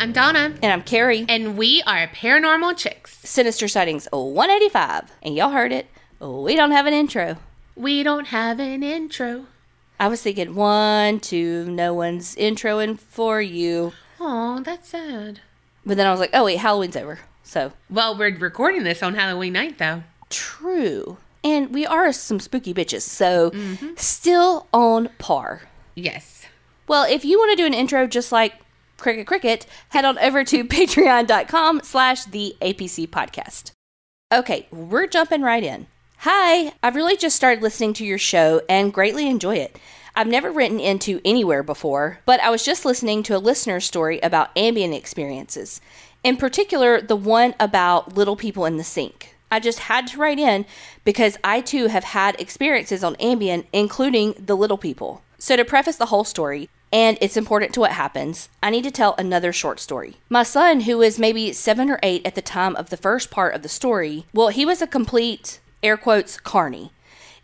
I'm Donna. And I'm Carrie. And we are Paranormal Chicks. Sinister Sightings 185. And y'all heard it. We don't have an intro. We don't have an intro. I was thinking one, two, no one's introing for you. Oh, that's sad. But then I was like, oh wait, Halloween's over. So Well, we're recording this on Halloween night though. true. And we are some spooky bitches, so mm-hmm. still on par. Yes. Well, if you want to do an intro just like Cricket Cricket, head on over to patreon.com slash the APC podcast. Okay, we're jumping right in. Hi, I've really just started listening to your show and greatly enjoy it. I've never written into anywhere before, but I was just listening to a listener's story about Ambien experiences. In particular, the one about little people in the sink. I just had to write in because I too have had experiences on Ambien, including the little people. So, to preface the whole story, and it's important to what happens, I need to tell another short story. My son, who was maybe seven or eight at the time of the first part of the story, well, he was a complete, air quotes, carny.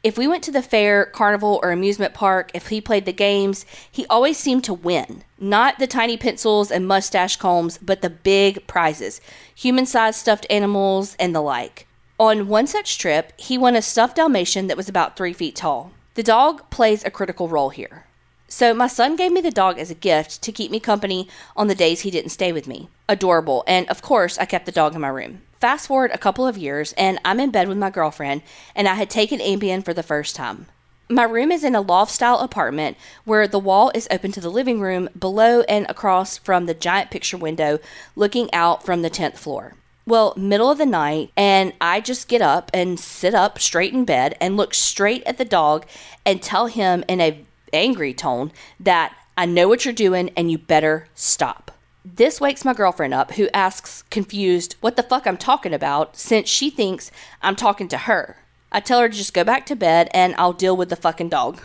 If we went to the fair, carnival, or amusement park, if he played the games, he always seemed to win. Not the tiny pencils and mustache combs, but the big prizes human sized stuffed animals and the like. On one such trip, he won a stuffed Dalmatian that was about three feet tall. The dog plays a critical role here. So, my son gave me the dog as a gift to keep me company on the days he didn't stay with me. Adorable, and of course, I kept the dog in my room. Fast forward a couple of years, and I'm in bed with my girlfriend, and I had taken Ambien for the first time. My room is in a loft style apartment where the wall is open to the living room below and across from the giant picture window looking out from the 10th floor. Well, middle of the night, and I just get up and sit up straight in bed and look straight at the dog and tell him in a angry tone that I know what you're doing and you better stop. This wakes my girlfriend up, who asks, confused, what the fuck I'm talking about, since she thinks I'm talking to her. I tell her to just go back to bed and I'll deal with the fucking dog.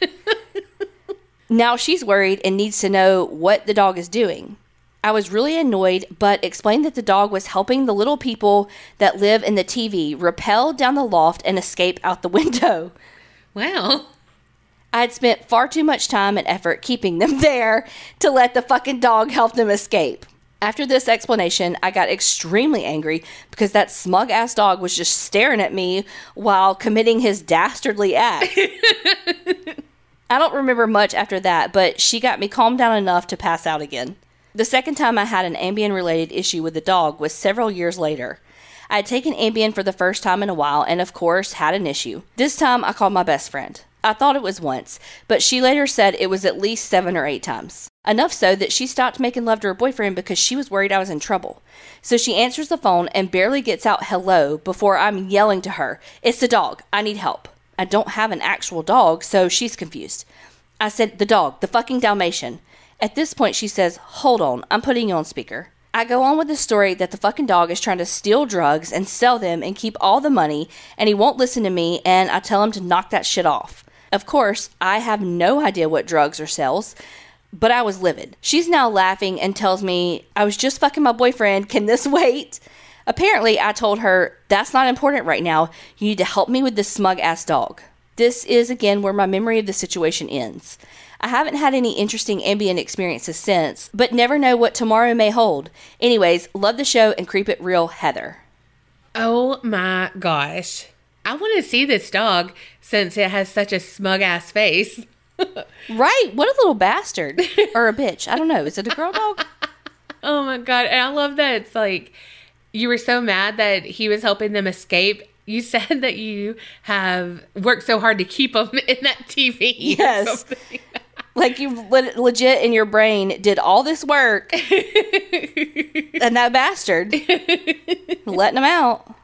now she's worried and needs to know what the dog is doing. I was really annoyed, but explained that the dog was helping the little people that live in the TV rappel down the loft and escape out the window. Well, I had spent far too much time and effort keeping them there to let the fucking dog help them escape. After this explanation, I got extremely angry because that smug ass dog was just staring at me while committing his dastardly act. I don't remember much after that, but she got me calmed down enough to pass out again. The second time I had an Ambien related issue with the dog was several years later. I had taken Ambien for the first time in a while and, of course, had an issue. This time I called my best friend. I thought it was once, but she later said it was at least seven or eight times. Enough so that she stopped making love to her boyfriend because she was worried I was in trouble. So she answers the phone and barely gets out hello before I'm yelling to her, It's the dog. I need help. I don't have an actual dog, so she's confused. I said, The dog, the fucking Dalmatian. At this point, she says, Hold on, I'm putting you on speaker. I go on with the story that the fucking dog is trying to steal drugs and sell them and keep all the money, and he won't listen to me, and I tell him to knock that shit off. Of course, I have no idea what drugs or sells, but I was livid. She's now laughing and tells me, I was just fucking my boyfriend. Can this wait? Apparently, I told her, That's not important right now. You need to help me with this smug ass dog. This is again where my memory of the situation ends. I haven't had any interesting Ambien experiences since, but never know what tomorrow may hold. Anyways, love the show and creep it real, Heather. oh my gosh. I want to see this dog since it has such a smug ass face. Right, what a little bastard. or a bitch. I don't know. Is it a girl dog? Oh my god. And I love that it's like you were so mad that he was helping them escape. You said that you have worked so hard to keep him in that TV. Yes. Like you le- legit in your brain did all this work, and that bastard letting him out.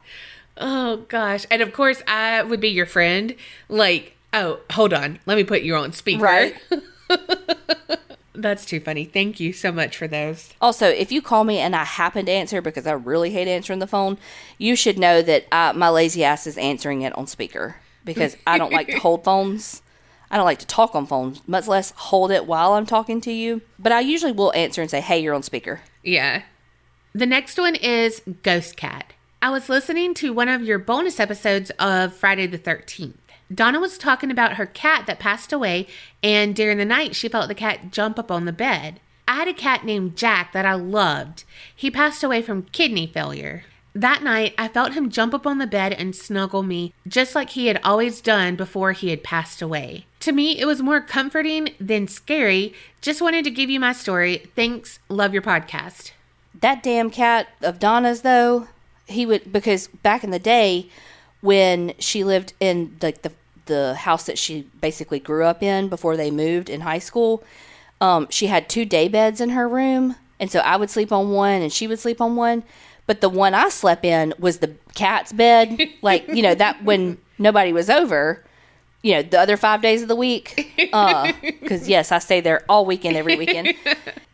Oh gosh. And of course I would be your friend. Like, oh, hold on. Let me put you on speaker. Right. That's too funny. Thank you so much for those. Also, if you call me and I happen to answer because I really hate answering the phone, you should know that uh, my lazy ass is answering it on speaker because I don't like to hold phones. I don't like to talk on phones, much less hold it while I'm talking to you. But I usually will answer and say, "Hey, you're on speaker." Yeah. The next one is Ghost Cat. I was listening to one of your bonus episodes of Friday the 13th. Donna was talking about her cat that passed away, and during the night, she felt the cat jump up on the bed. I had a cat named Jack that I loved. He passed away from kidney failure. That night, I felt him jump up on the bed and snuggle me, just like he had always done before he had passed away. To me, it was more comforting than scary. Just wanted to give you my story. Thanks. Love your podcast. That damn cat of Donna's, though, he would because back in the day when she lived in like the the house that she basically grew up in before they moved in high school, um, she had two day beds in her room, and so I would sleep on one and she would sleep on one. But the one I slept in was the cat's bed, like you know that when nobody was over, you know the other five days of the week, because yes, I stay there all weekend, every weekend.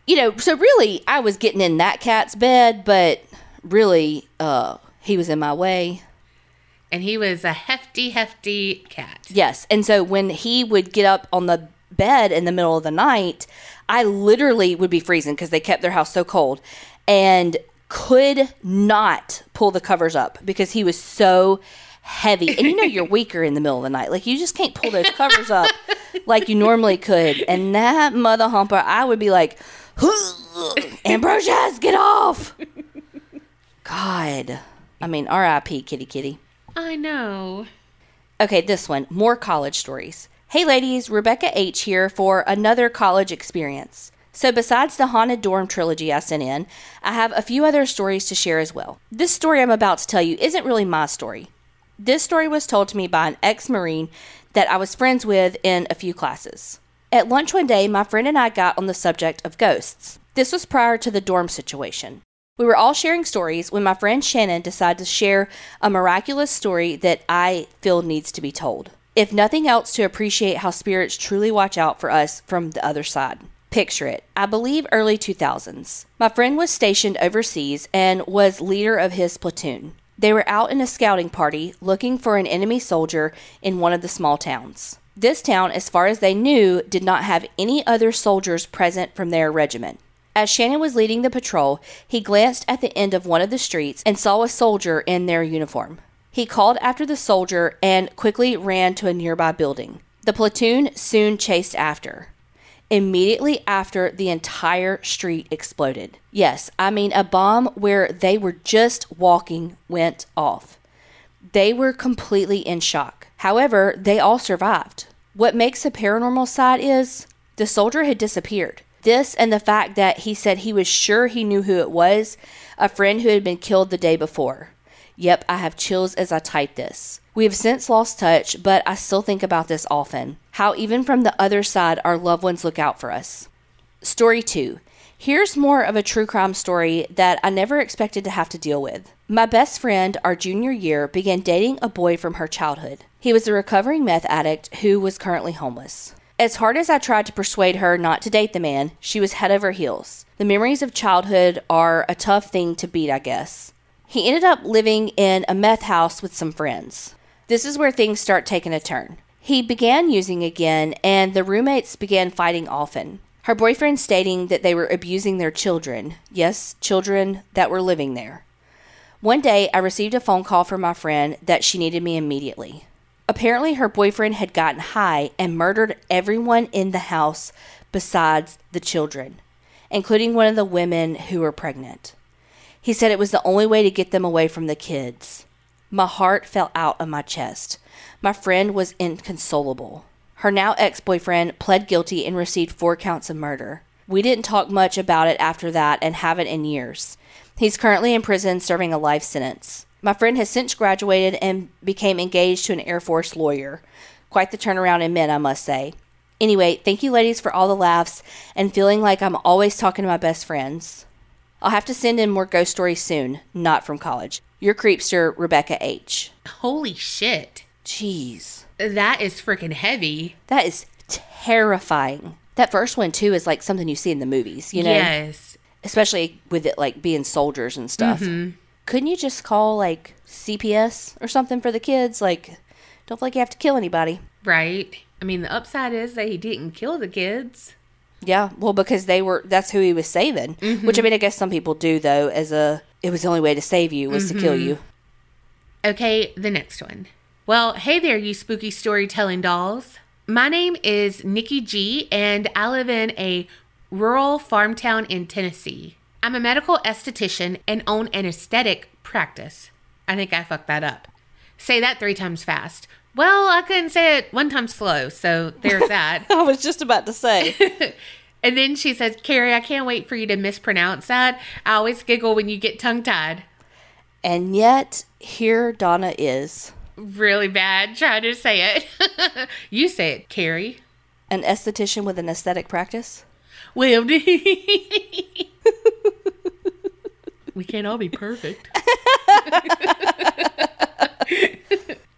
You know, so really I was getting in that cat's bed, but really uh, he was in my way. And he was a hefty, hefty cat. Yes. And so when he would get up on the bed in the middle of the night, I literally would be freezing because they kept their house so cold and could not pull the covers up because he was so heavy. And you know, you're weaker in the middle of the night. Like, you just can't pull those covers up like you normally could. And that mother humper, I would be like, Ambrosius, get off. God. I mean, RIP, kitty kitty. I know. Okay, this one more college stories. Hey, ladies, Rebecca H here for another college experience. So, besides the Haunted Dorm trilogy I sent in, I have a few other stories to share as well. This story I'm about to tell you isn't really my story. This story was told to me by an ex Marine that I was friends with in a few classes. At lunch one day, my friend and I got on the subject of ghosts. This was prior to the dorm situation. We were all sharing stories when my friend Shannon decided to share a miraculous story that I feel needs to be told. If nothing else, to appreciate how spirits truly watch out for us from the other side. Picture it. I believe early 2000s. My friend was stationed overseas and was leader of his platoon. They were out in a scouting party looking for an enemy soldier in one of the small towns. This town, as far as they knew, did not have any other soldiers present from their regiment. As Shannon was leading the patrol, he glanced at the end of one of the streets and saw a soldier in their uniform. He called after the soldier and quickly ran to a nearby building. The platoon soon chased after. Immediately after, the entire street exploded. Yes, I mean a bomb where they were just walking went off. They were completely in shock. However, they all survived. What makes the paranormal side is the soldier had disappeared. This and the fact that he said he was sure he knew who it was a friend who had been killed the day before. Yep, I have chills as I type this. We have since lost touch, but I still think about this often. How, even from the other side, our loved ones look out for us. Story 2. Here's more of a true crime story that I never expected to have to deal with. My best friend, our junior year, began dating a boy from her childhood. He was a recovering meth addict who was currently homeless. As hard as I tried to persuade her not to date the man, she was head over heels. The memories of childhood are a tough thing to beat, I guess. He ended up living in a meth house with some friends. This is where things start taking a turn. He began using again, and the roommates began fighting often. Her boyfriend stating that they were abusing their children. Yes, children that were living there. One day, I received a phone call from my friend that she needed me immediately. Apparently, her boyfriend had gotten high and murdered everyone in the house besides the children, including one of the women who were pregnant. He said it was the only way to get them away from the kids. My heart fell out of my chest. My friend was inconsolable. Her now ex boyfriend pled guilty and received four counts of murder. We didn't talk much about it after that and haven't in years. He's currently in prison serving a life sentence. My friend has since graduated and became engaged to an Air Force lawyer. Quite the turnaround in men, I must say. Anyway, thank you, ladies, for all the laughs and feeling like I'm always talking to my best friends. I'll have to send in more ghost stories soon, not from college. Your creepster, Rebecca H. Holy shit. Jeez. That is freaking heavy. That is terrifying. That first one, too, is like something you see in the movies, you know? Yes. Especially with it like being soldiers and stuff. Mm-hmm. Couldn't you just call like CPS or something for the kids? Like, don't feel like you have to kill anybody. Right. I mean, the upside is that he didn't kill the kids. Yeah, well, because they were, that's who he was saving. Mm-hmm. Which, I mean, I guess some people do, though, as a, it was the only way to save you was to kill mm-hmm. you. Okay, the next one. Well, hey there, you spooky storytelling dolls. My name is Nikki G, and I live in a rural farm town in Tennessee. I'm a medical esthetician and own an aesthetic practice. I think I fucked that up. Say that three times fast. Well, I couldn't say it one time slow, so there's that. I was just about to say. and then she says, Carrie, I can't wait for you to mispronounce that. I always giggle when you get tongue tied. and yet, here Donna is, Really bad trying to say it. you say it, Carrie. an esthetician with an aesthetic practice. Well, we can't all be perfect.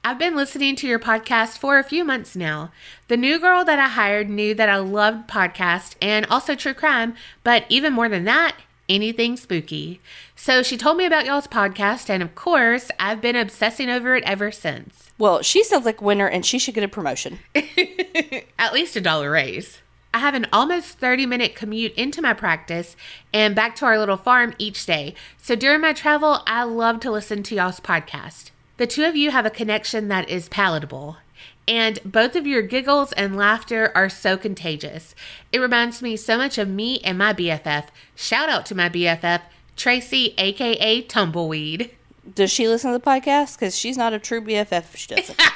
I've been listening to your podcast for a few months now. The new girl that I hired knew that I loved podcast and also true crime, but even more than that, anything spooky. So she told me about y'all's podcast, and of course, I've been obsessing over it ever since. Well, she sounds like a winner and she should get a promotion. At least a dollar raise. I have an almost 30 minute commute into my practice and back to our little farm each day. So during my travel, I love to listen to y'all's podcast. The two of you have a connection that is palatable. And both of your giggles and laughter are so contagious. It reminds me so much of me and my BFF. Shout out to my BFF, Tracy, aka Tumbleweed. Does she listen to the podcast? Because she's not a true BFF if she doesn't.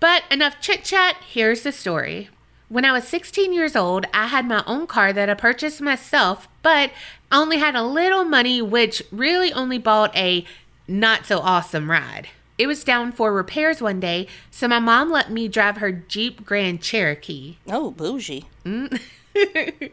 But enough chit chat, here's the story. When I was 16 years old, I had my own car that I purchased myself, but I only had a little money, which really only bought a not so awesome ride. It was down for repairs one day, so my mom let me drive her Jeep Grand Cherokee. oh, bougie. Mm.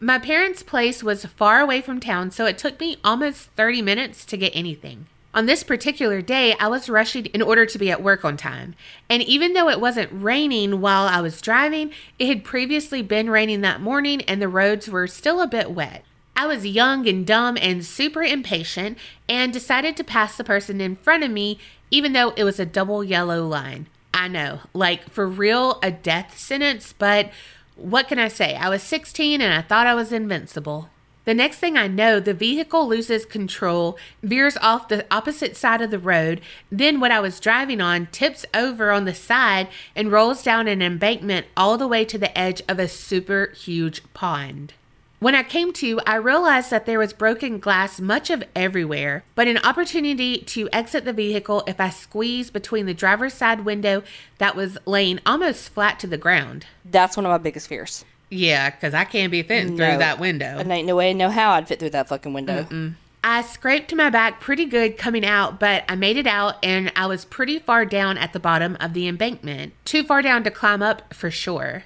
My parents' place was far away from town, so it took me almost 30 minutes to get anything. On this particular day, I was rushing in order to be at work on time. And even though it wasn't raining while I was driving, it had previously been raining that morning and the roads were still a bit wet. I was young and dumb and super impatient and decided to pass the person in front of me, even though it was a double yellow line. I know, like for real, a death sentence, but what can I say? I was 16 and I thought I was invincible. The next thing I know, the vehicle loses control, veers off the opposite side of the road, then what I was driving on tips over on the side and rolls down an embankment all the way to the edge of a super huge pond. When I came to, I realized that there was broken glass much of everywhere, but an opportunity to exit the vehicle if I squeezed between the driver's side window that was laying almost flat to the ground. That's one of my biggest fears. Yeah, because I can't be fitting No. through that window. And ain't no way, no how I'd fit through that fucking window. I scraped my back pretty good coming out, but I made it out and I was pretty far down at the bottom of the embankment. Too far down to climb up for sure.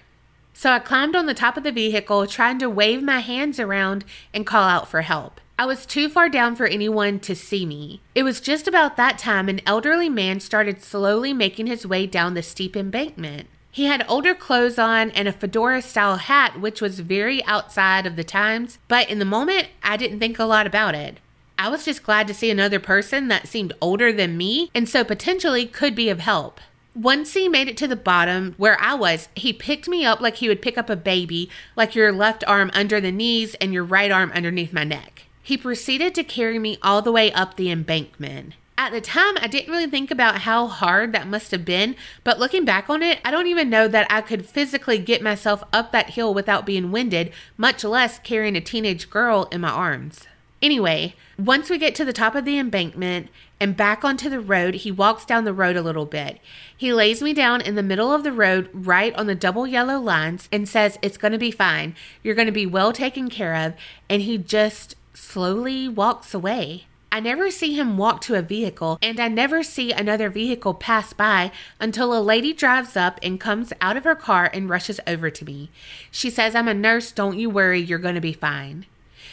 So I climbed on the top of the vehicle, trying to wave my hands around and call out for help. I was too far down for anyone to see me. It was just about that time an elderly man started slowly making his way down the steep embankment. He had older clothes on and a fedora style hat, which was very outside of the times, but in the moment, I didn't think a lot about it. I was just glad to see another person that seemed older than me and so potentially could be of help. Once he made it to the bottom where I was, he picked me up like he would pick up a baby, like your left arm under the knees and your right arm underneath my neck. He proceeded to carry me all the way up the embankment. At the time, I didn't really think about how hard that must have been, but looking back on it, I don't even know that I could physically get myself up that hill without being winded, much less carrying a teenage girl in my arms. Anyway, once we get to the top of the embankment and back onto the road, he walks down the road a little bit. He lays me down in the middle of the road, right on the double yellow lines, and says, It's going to be fine. You're going to be well taken care of. And he just slowly walks away. I never see him walk to a vehicle, and I never see another vehicle pass by until a lady drives up and comes out of her car and rushes over to me. She says, I'm a nurse, don't you worry, you're going to be fine.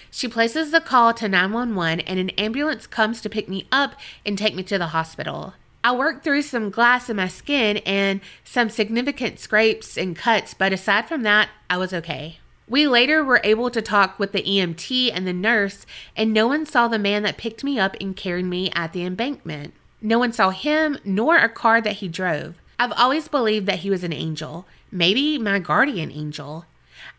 She places the call to 911 and an ambulance comes to pick me up and take me to the hospital. I worked through some glass in my skin and some significant scrapes and cuts, but aside from that, I was okay. We later were able to talk with the EMT and the nurse, and no one saw the man that picked me up and carried me at the embankment. No one saw him nor a car that he drove. I've always believed that he was an angel, maybe my guardian angel.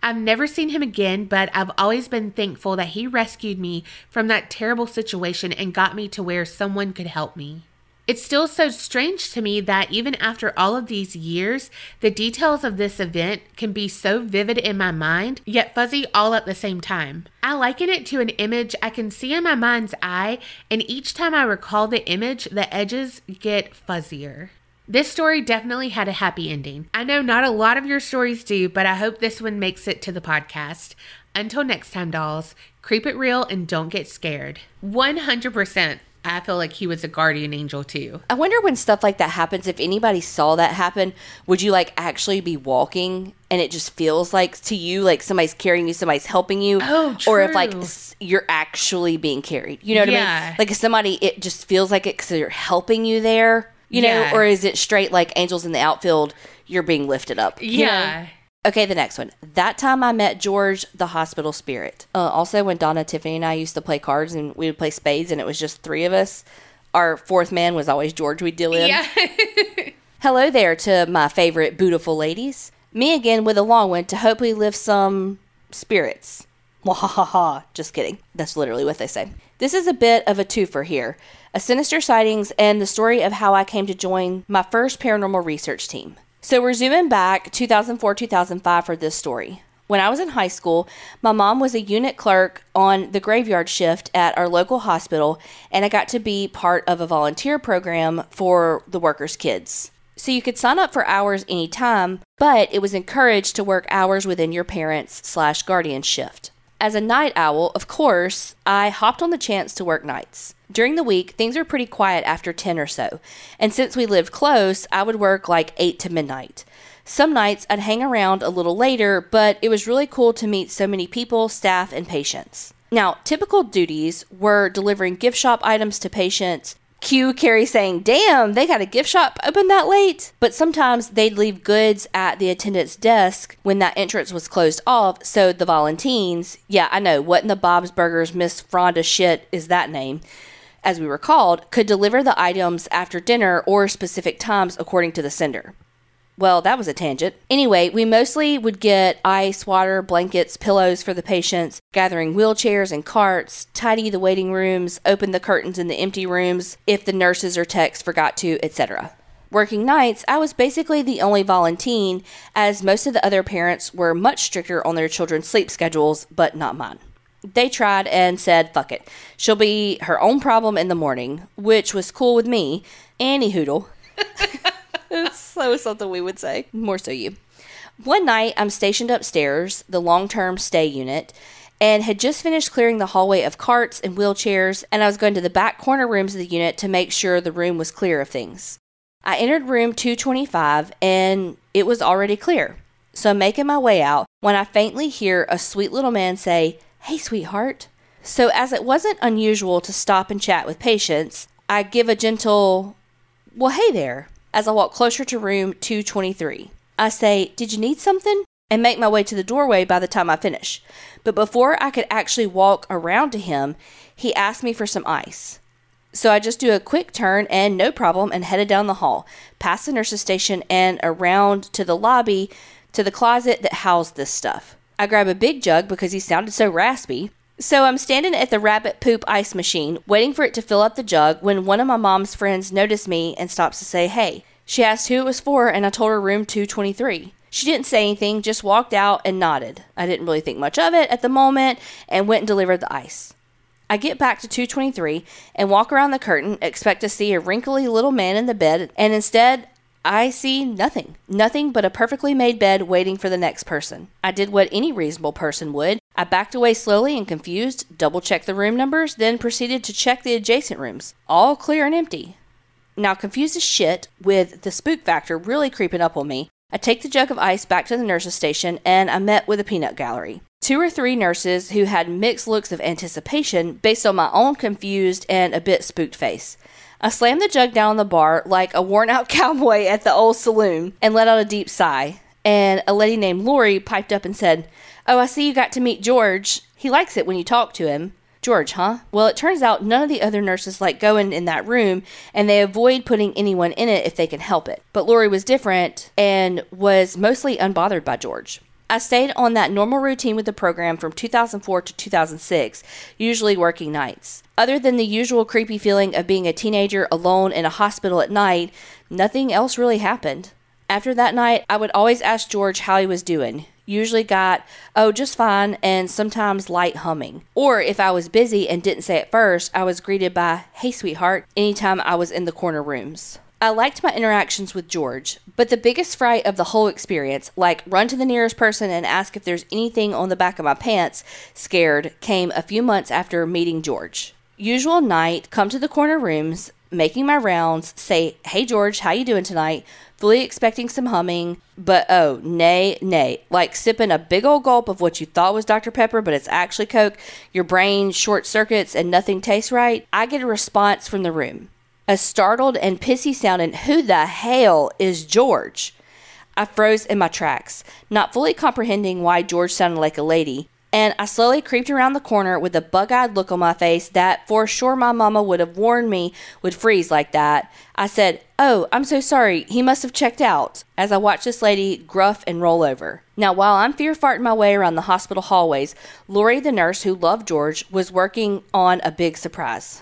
I've never seen him again, but I've always been thankful that he rescued me from that terrible situation and got me to where someone could help me. It's still so strange to me that even after all of these years, the details of this event can be so vivid in my mind, yet fuzzy all at the same time. I liken it to an image I can see in my mind's eye, and each time I recall the image, the edges get fuzzier. This story definitely had a happy ending. I know not a lot of your stories do, but I hope this one makes it to the podcast. Until next time, dolls, creep it real and don't get scared. 100%. I feel like he was a guardian angel too. I wonder when stuff like that happens, if anybody saw that happen, would you like actually be walking and it just feels like to you like somebody's carrying you, somebody's helping you? Oh, Or if like you're actually being carried. You know what I mean? Like if somebody, it just feels like it because they're helping you there, you know? Yeah. Or is it straight like angels in the outfield, you're being lifted up? you know? Okay, the next one. That time I met George, the hospital spirit. Uh, also, when Donna, Tiffany, and I used to play cards and we would play spades and it was just three of us, our fourth man was always George we'd deal in. Yeah. Hello there to my favorite beautiful ladies. Me again with a long one to hopefully lift some spirits. Wahahaha. Just kidding. That's literally what they say. This is a bit of a twofer here. A sinister sightings and the story of how I came to join my first paranormal research team. So we're zooming back 2004 2005 for this story. When I was in high school, my mom was a unit clerk on the graveyard shift at our local hospital, and I got to be part of a volunteer program for the workers' kids. So you could sign up for hours anytime, but it was encouraged to work hours within your parents slash guardian shift. As a night owl, of course, I hopped on the chance to work nights. During the week, things were pretty quiet after 10 or so, and since we lived close, I would work like 8 to midnight. Some nights I'd hang around a little later, but it was really cool to meet so many people, staff, and patients. Now, typical duties were delivering gift shop items to patients. Cue Carrie saying, Damn, they got a gift shop open that late. But sometimes they'd leave goods at the attendant's desk when that entrance was closed off, so the Valentines, yeah, I know, what in the Bob's Burgers Miss Fronda shit is that name, as we were called, could deliver the items after dinner or specific times according to the sender. Well, that was a tangent. Anyway, we mostly would get ice, water, blankets, pillows for the patients, gathering wheelchairs and carts, tidy the waiting rooms, open the curtains in the empty rooms if the nurses or techs forgot to, etc. Working nights, I was basically the only volunteer, as most of the other parents were much stricter on their children's sleep schedules, but not mine. They tried and said, fuck it. She'll be her own problem in the morning, which was cool with me. Annie Hoodle. So something we would say. More so you. One night, I'm stationed upstairs, the long term stay unit, and had just finished clearing the hallway of carts and wheelchairs, and I was going to the back corner rooms of the unit to make sure the room was clear of things. I entered room 225, and it was already clear. So I'm making my way out when I faintly hear a sweet little man say, Hey, sweetheart. So, as it wasn't unusual to stop and chat with patients, I give a gentle, Well, hey there, as I walk closer to room 223. I say, Did you need something? and make my way to the doorway by the time I finish. But before I could actually walk around to him, he asked me for some ice. So I just do a quick turn and no problem and headed down the hall, past the nurse's station and around to the lobby to the closet that housed this stuff. I grab a big jug because he sounded so raspy. So I'm standing at the rabbit poop ice machine, waiting for it to fill up the jug when one of my mom's friends noticed me and stops to say, Hey. She asked who it was for, and I told her room 223. She didn't say anything, just walked out and nodded. I didn't really think much of it at the moment and went and delivered the ice. I get back to 223 and walk around the curtain, expect to see a wrinkly little man in the bed, and instead, I see nothing. Nothing but a perfectly made bed waiting for the next person. I did what any reasonable person would. I backed away slowly and confused, double checked the room numbers, then proceeded to check the adjacent rooms. All clear and empty. Now, confused as shit, with the spook factor really creeping up on me, I take the jug of ice back to the nurse's station and I met with a peanut gallery. Two or three nurses who had mixed looks of anticipation based on my own confused and a bit spooked face. I slammed the jug down on the bar like a worn out cowboy at the old saloon and let out a deep sigh. And a lady named Lori piped up and said, Oh, I see you got to meet George. He likes it when you talk to him. George, huh? Well, it turns out none of the other nurses like going in that room, and they avoid putting anyone in it if they can help it. But Lori was different and was mostly unbothered by George. I stayed on that normal routine with the program from 2004 to 2006, usually working nights. Other than the usual creepy feeling of being a teenager alone in a hospital at night, nothing else really happened. After that night, I would always ask George how he was doing. Usually got, oh, just fine, and sometimes light humming. Or if I was busy and didn't say it first, I was greeted by, hey, sweetheart, anytime I was in the corner rooms. I liked my interactions with George, but the biggest fright of the whole experience, like run to the nearest person and ask if there's anything on the back of my pants, scared, came a few months after meeting George. Usual night, come to the corner rooms, making my rounds, say, "Hey George, how you doing tonight?" fully expecting some humming, but oh, nay, nay, like sipping a big old gulp of what you thought was Dr. Pepper, but it's actually Coke, your brain short circuits and nothing tastes right. I get a response from the room a startled and pissy sounding, Who the hell is George? I froze in my tracks, not fully comprehending why George sounded like a lady, and I slowly creeped around the corner with a bug eyed look on my face that, for sure, my mama would have warned me would freeze like that. I said, Oh, I'm so sorry, he must have checked out, as I watched this lady gruff and roll over. Now, while I'm fear farting my way around the hospital hallways, Lori, the nurse who loved George, was working on a big surprise.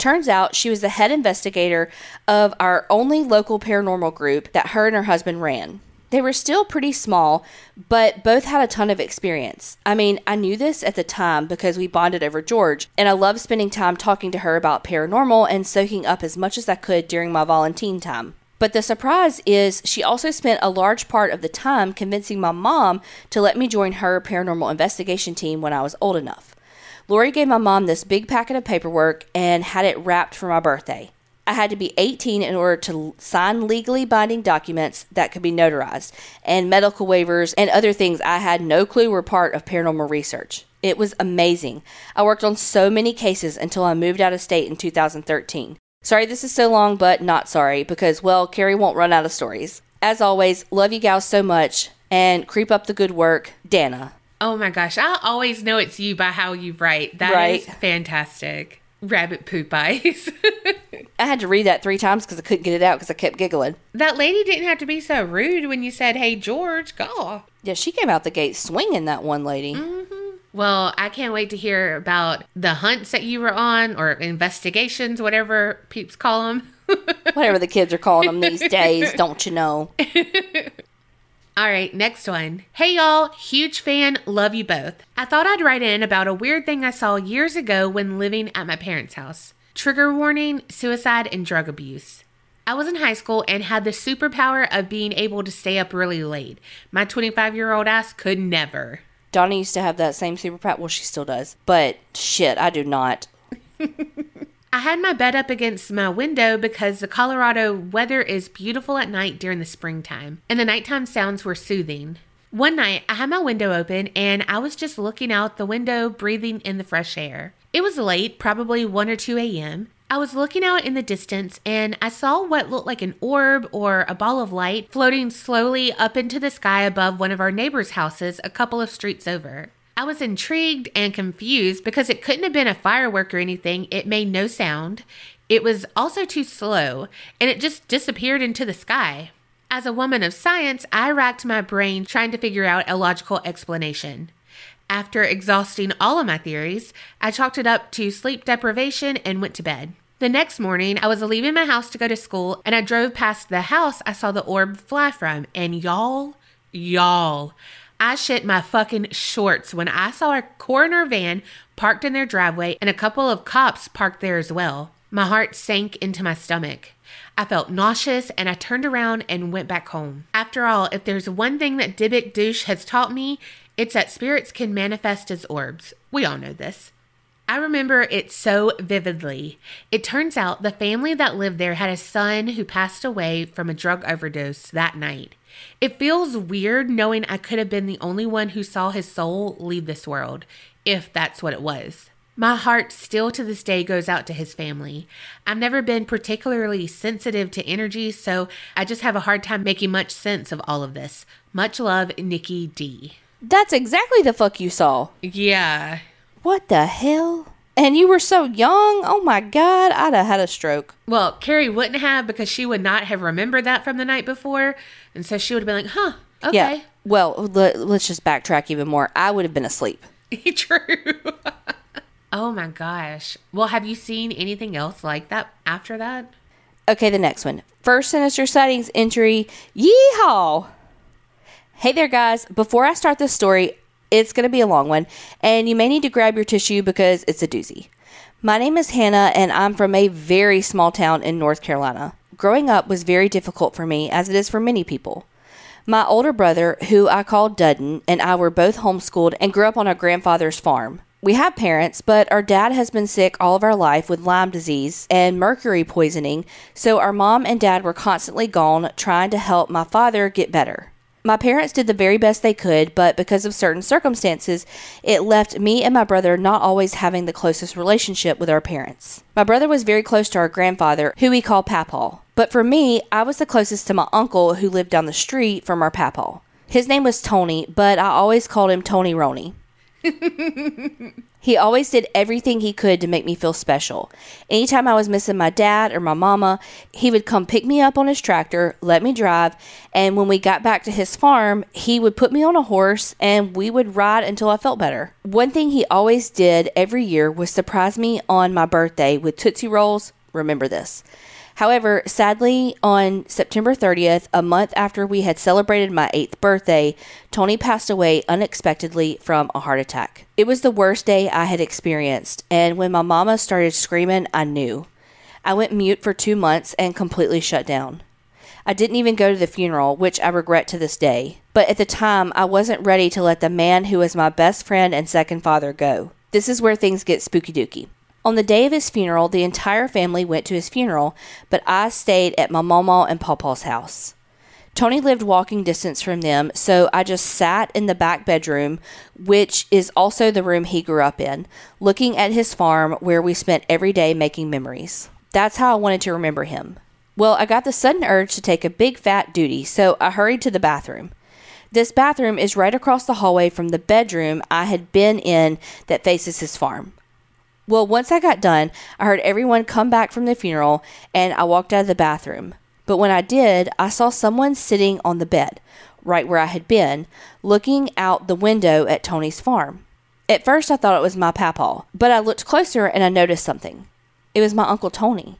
Turns out she was the head investigator of our only local paranormal group that her and her husband ran. They were still pretty small, but both had a ton of experience. I mean, I knew this at the time because we bonded over George, and I loved spending time talking to her about paranormal and soaking up as much as I could during my volunteer time. But the surprise is she also spent a large part of the time convincing my mom to let me join her paranormal investigation team when I was old enough. Lori gave my mom this big packet of paperwork and had it wrapped for my birthday. I had to be 18 in order to sign legally binding documents that could be notarized, and medical waivers and other things I had no clue were part of paranormal research. It was amazing. I worked on so many cases until I moved out of state in 2013. Sorry this is so long, but not sorry, because, well, Carrie won't run out of stories. As always, love you gals so much, and creep up the good work, Dana. Oh my gosh, I always know it's you by how you write. That Right. is fantastic. Rabbit poop eyes. I had to read that three times because I couldn't get it out because I kept giggling. that lady didn't have to be so rude when you said, "Hey, George, go." Yeah, she came out the gate swinging, that one lady. Mm-hmm. Well, I can't wait to hear about the hunts that you were on or investigations, whatever peeps call them. Whatever the kids are calling them these days, don't you know? All right, next one. Hey y'all, huge fan, love you both. I thought I'd write in about a weird thing I saw years ago when living at my parents' house. Trigger warning suicide and drug abuse. I was in high school and had the superpower of being able to stay up really late. My 25 year old ass could never. Donna used to have that same superpower. Well, she still does. But shit, I do not. I had my bed up against my window because the Colorado weather is beautiful at night during the springtime, and the nighttime sounds were soothing. One night, I had my window open and I was just looking out the window, breathing in the fresh air. It was late, probably 1 or 2 a.m. I was looking out in the distance and I saw what looked like an orb or a ball of light floating slowly up into the sky above one of our neighbors' houses a couple of streets over. I was intrigued and confused because it couldn't have been a firework or anything. It made no sound. It was also too slow, and it just disappeared into the sky. As a woman of science, I racked my brain trying to figure out a logical explanation. After exhausting all of my theories, I chalked it up to sleep deprivation and went to bed. The next morning, I was leaving my house to go to school, and I drove past the house I saw the orb fly from. And y'all, y'all, I shit my fucking shorts when I saw a coroner van parked in their driveway and a couple of cops parked there as well. My heart sank into my stomach. I felt nauseous and I turned around and went back home. After all, if there's one thing that Dybbuk douche has taught me, it's that spirits can manifest as orbs. We all know this. I remember it so vividly. It turns out the family that lived there had a son who passed away from a drug overdose that night. It feels weird knowing I could have been the only one who saw his soul leave this world, if that's what it was. My heart still to this day goes out to his family. I've never been particularly sensitive to energy, so I just have a hard time making much sense of all of this. Much love, Nikki D. That's exactly the fuck you saw. Yeah. What the hell? And you were so young. Oh my god, I'd have had a stroke. Well, Carrie wouldn't have because she would not have remembered that from the night before. And so she would have been like, huh, okay. Yeah. Well, let, let's just backtrack even more. I would have been asleep. True. oh my gosh. Well, have you seen anything else like that after that? Okay, the next one. First sinister sightings entry. Yeehaw! Hey there, guys. Before I start this story, it's going to be a long one, and you may need to grab your tissue because it's a doozy. My name is Hannah, and I'm from a very small town in North Carolina. Growing up was very difficult for me, as it is for many people. My older brother, who I called Dudden, and I were both homeschooled and grew up on our grandfather's farm. We have parents, but our dad has been sick all of our life with Lyme disease and mercury poisoning, so our mom and dad were constantly gone trying to help my father get better. My parents did the very best they could, but because of certain circumstances, it left me and my brother not always having the closest relationship with our parents. My brother was very close to our grandfather, who we call Papaw. But for me, I was the closest to my uncle who lived down the street from our Papaw. His name was Tony, but I always called him Tony Roney. he always did everything he could to make me feel special. Anytime I was missing my dad or my mama, he would come pick me up on his tractor, let me drive, and when we got back to his farm, he would put me on a horse and we would ride until I felt better. One thing he always did every year was surprise me on my birthday with Tootsie Rolls. Remember this. However, sadly, on September 30th, a month after we had celebrated my eighth birthday, Tony passed away unexpectedly from a heart attack. It was the worst day I had experienced, and when my mama started screaming, I knew. I went mute for two months and completely shut down. I didn't even go to the funeral, which I regret to this day. But at the time, I wasn't ready to let the man who was my best friend and second father go. This is where things get spooky dooky. On the day of his funeral, the entire family went to his funeral, but I stayed at my mama and pawpaw's house. Tony lived walking distance from them, so I just sat in the back bedroom, which is also the room he grew up in, looking at his farm where we spent every day making memories. That's how I wanted to remember him. Well, I got the sudden urge to take a big fat duty, so I hurried to the bathroom. This bathroom is right across the hallway from the bedroom I had been in that faces his farm. Well, once I got done, I heard everyone come back from the funeral and I walked out of the bathroom. But when I did, I saw someone sitting on the bed, right where I had been, looking out the window at Tony's farm. At first, I thought it was my papaw, but I looked closer and I noticed something. It was my Uncle Tony.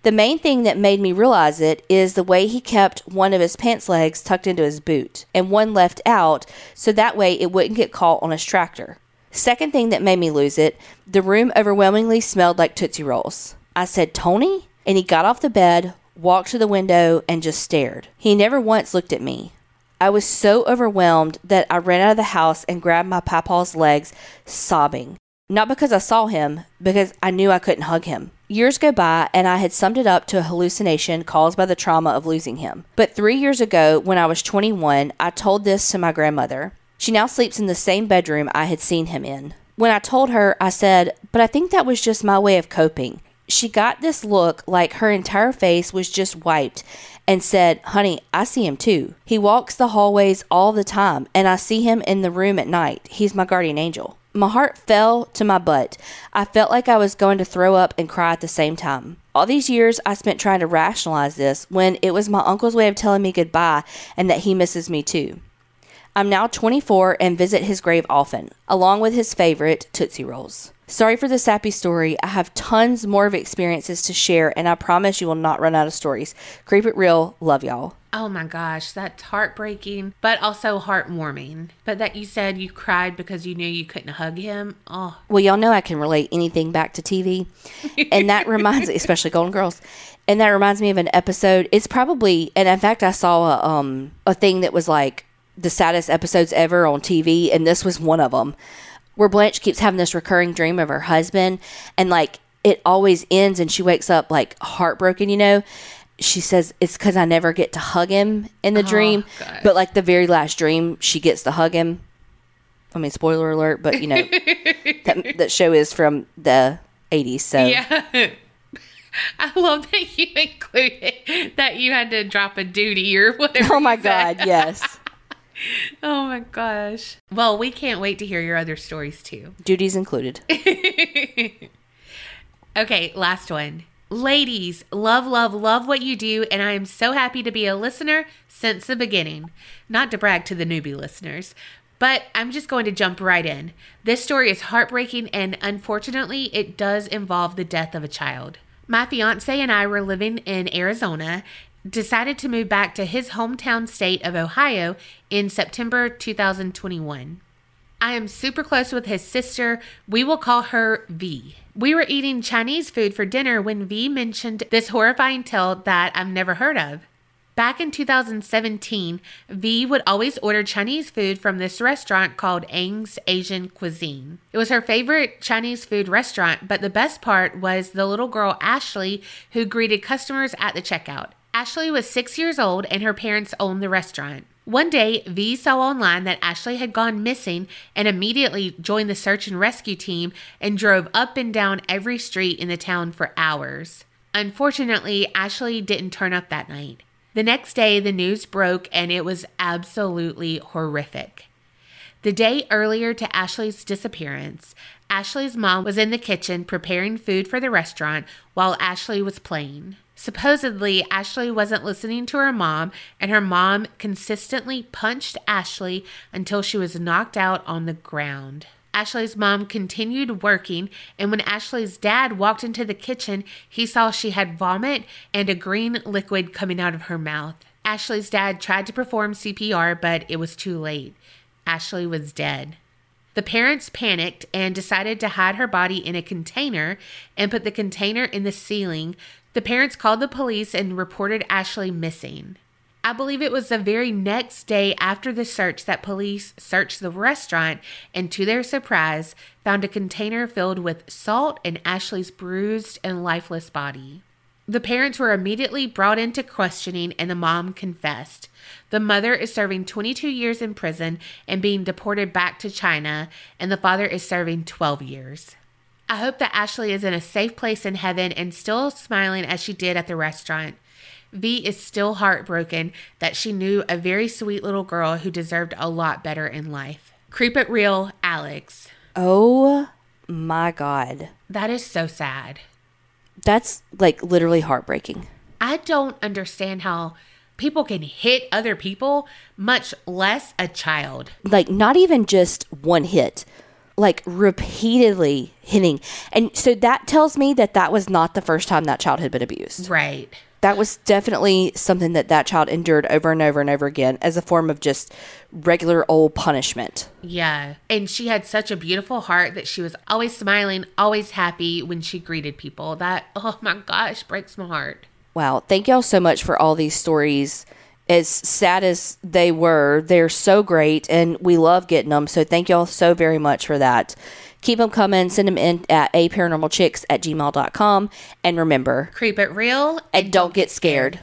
The main thing that made me realize it is the way he kept one of his pants legs tucked into his boot and one left out so that way it wouldn't get caught on his tractor. Second thing that made me lose it, the room overwhelmingly smelled like Tootsie Rolls. I said, Tony? And he got off the bed, walked to the window, and just stared. He never once looked at me. I was so overwhelmed that I ran out of the house and grabbed my papaw's legs, sobbing. Not because I saw him, because I knew I couldn't hug him. Years go by, and I had summed it up to a hallucination caused by the trauma of losing him. But three years ago, when I was 21, I told this to my grandmother. She now sleeps in the same bedroom I had seen him in. When I told her, I said, But I think that was just my way of coping. She got this look like her entire face was just wiped and said, Honey, I see him too. He walks the hallways all the time, and I see him in the room at night. He's my guardian angel. My heart fell to my butt. I felt like I was going to throw up and cry at the same time. All these years I spent trying to rationalize this when it was my uncle's way of telling me goodbye and that he misses me too. I'm now 24 and visit his grave often, along with his favorite, Tootsie Rolls. Sorry for the sappy story. I have tons more of experiences to share, and I promise you will not run out of stories. Creep it real. Love y'all. Oh my gosh, that's heartbreaking, but also heartwarming. But that you said you cried because you knew you couldn't hug him. Oh, Well, y'all know I can relate anything back to TV. And that reminds me, especially Golden Girls. And that reminds me of an episode. It's probably, and in fact, I saw a, um, a thing that was like the saddest episodes ever on TV, and this was one of them, where Blanche keeps having this recurring dream of her husband, and like it always ends, and she wakes up like heartbroken, you know. She says it's because I never get to hug him in the oh, dream, gosh. but like the very last dream, she gets to hug him. I mean, spoiler alert, but you know that that show is from the '80s, so yeah. I love that you included that you had to drop a duty or whatever. Oh my. God, yes. Oh my gosh. Well, we can't wait to hear your other stories too. Duties included. Okay, last one. Ladies, love, love, love what you do, and I am so happy to be a listener since the beginning. Not to brag to the newbie listeners, but I'm just going to jump right in. This story is heartbreaking, and unfortunately, it does involve the death of a child. My fiance and I were living in Arizona, decided to move back to his hometown state of Ohio in September 2021. I am super close with his sister. We will call her V. We were eating Chinese food for dinner when V mentioned this horrifying tale that I've never heard of. Back in 2017, V would always order Chinese food from this restaurant called Ang's Asian Cuisine. It was her favorite Chinese food restaurant, but the best part was the little girl Ashley who greeted customers at the checkout. Ashley was six years old and her parents owned the restaurant. One day, V saw online that Ashley had gone missing and immediately joined the search and rescue team and drove up and down every street in the town for hours. Unfortunately, Ashley didn't turn up that night. The next day, the news broke and it was absolutely horrific. The day earlier to Ashley's disappearance, Ashley's mom was in the kitchen preparing food for the restaurant while Ashley was playing. Supposedly, Ashley wasn't listening to her mom, and her mom consistently punched Ashley until she was knocked out on the ground. Ashley's mom continued working, and when Ashley's dad walked into the kitchen, he saw she had vomit and a green liquid coming out of her mouth. Ashley's dad tried to perform CPR, but it was too late. Ashley was dead. The parents panicked and decided to hide her body in a container and put the container in the ceiling the parents called the police and reported Ashley missing. I believe it was the very next day after the search that police searched the restaurant and, to their surprise, found a container filled with salt and Ashley's bruised and lifeless body. The parents were immediately brought into questioning and the mom confessed. The mother is serving 22 years in prison and being deported back to China, and the father is serving 12 years. I hope that Ashley is in a safe place in heaven and still smiling as she did at the restaurant. V is still heartbroken that she knew a very sweet little girl who deserved a lot better in life. Creep it real, Alex. Oh my God. That is so sad. That's like literally heartbreaking. I don't understand how people can hit other people, much less a child. Like, not even just one hit like repeatedly hitting. And so that tells me that that was not the first time that child had been abused. Right. That was definitely something that that child endured over and over and over again as a form of just regular old punishment. Yeah. And she had such a beautiful heart that she was always smiling, always happy when she greeted people. That, oh my gosh, breaks my heart. Wow. Thank y'all so much for all these stories as sad as they were, they're so great and we love getting them. So thank y'all so very much for that. Keep them coming. Send them in at a paranormal chicks at gmail.com. And remember, creep it real and don't get scared.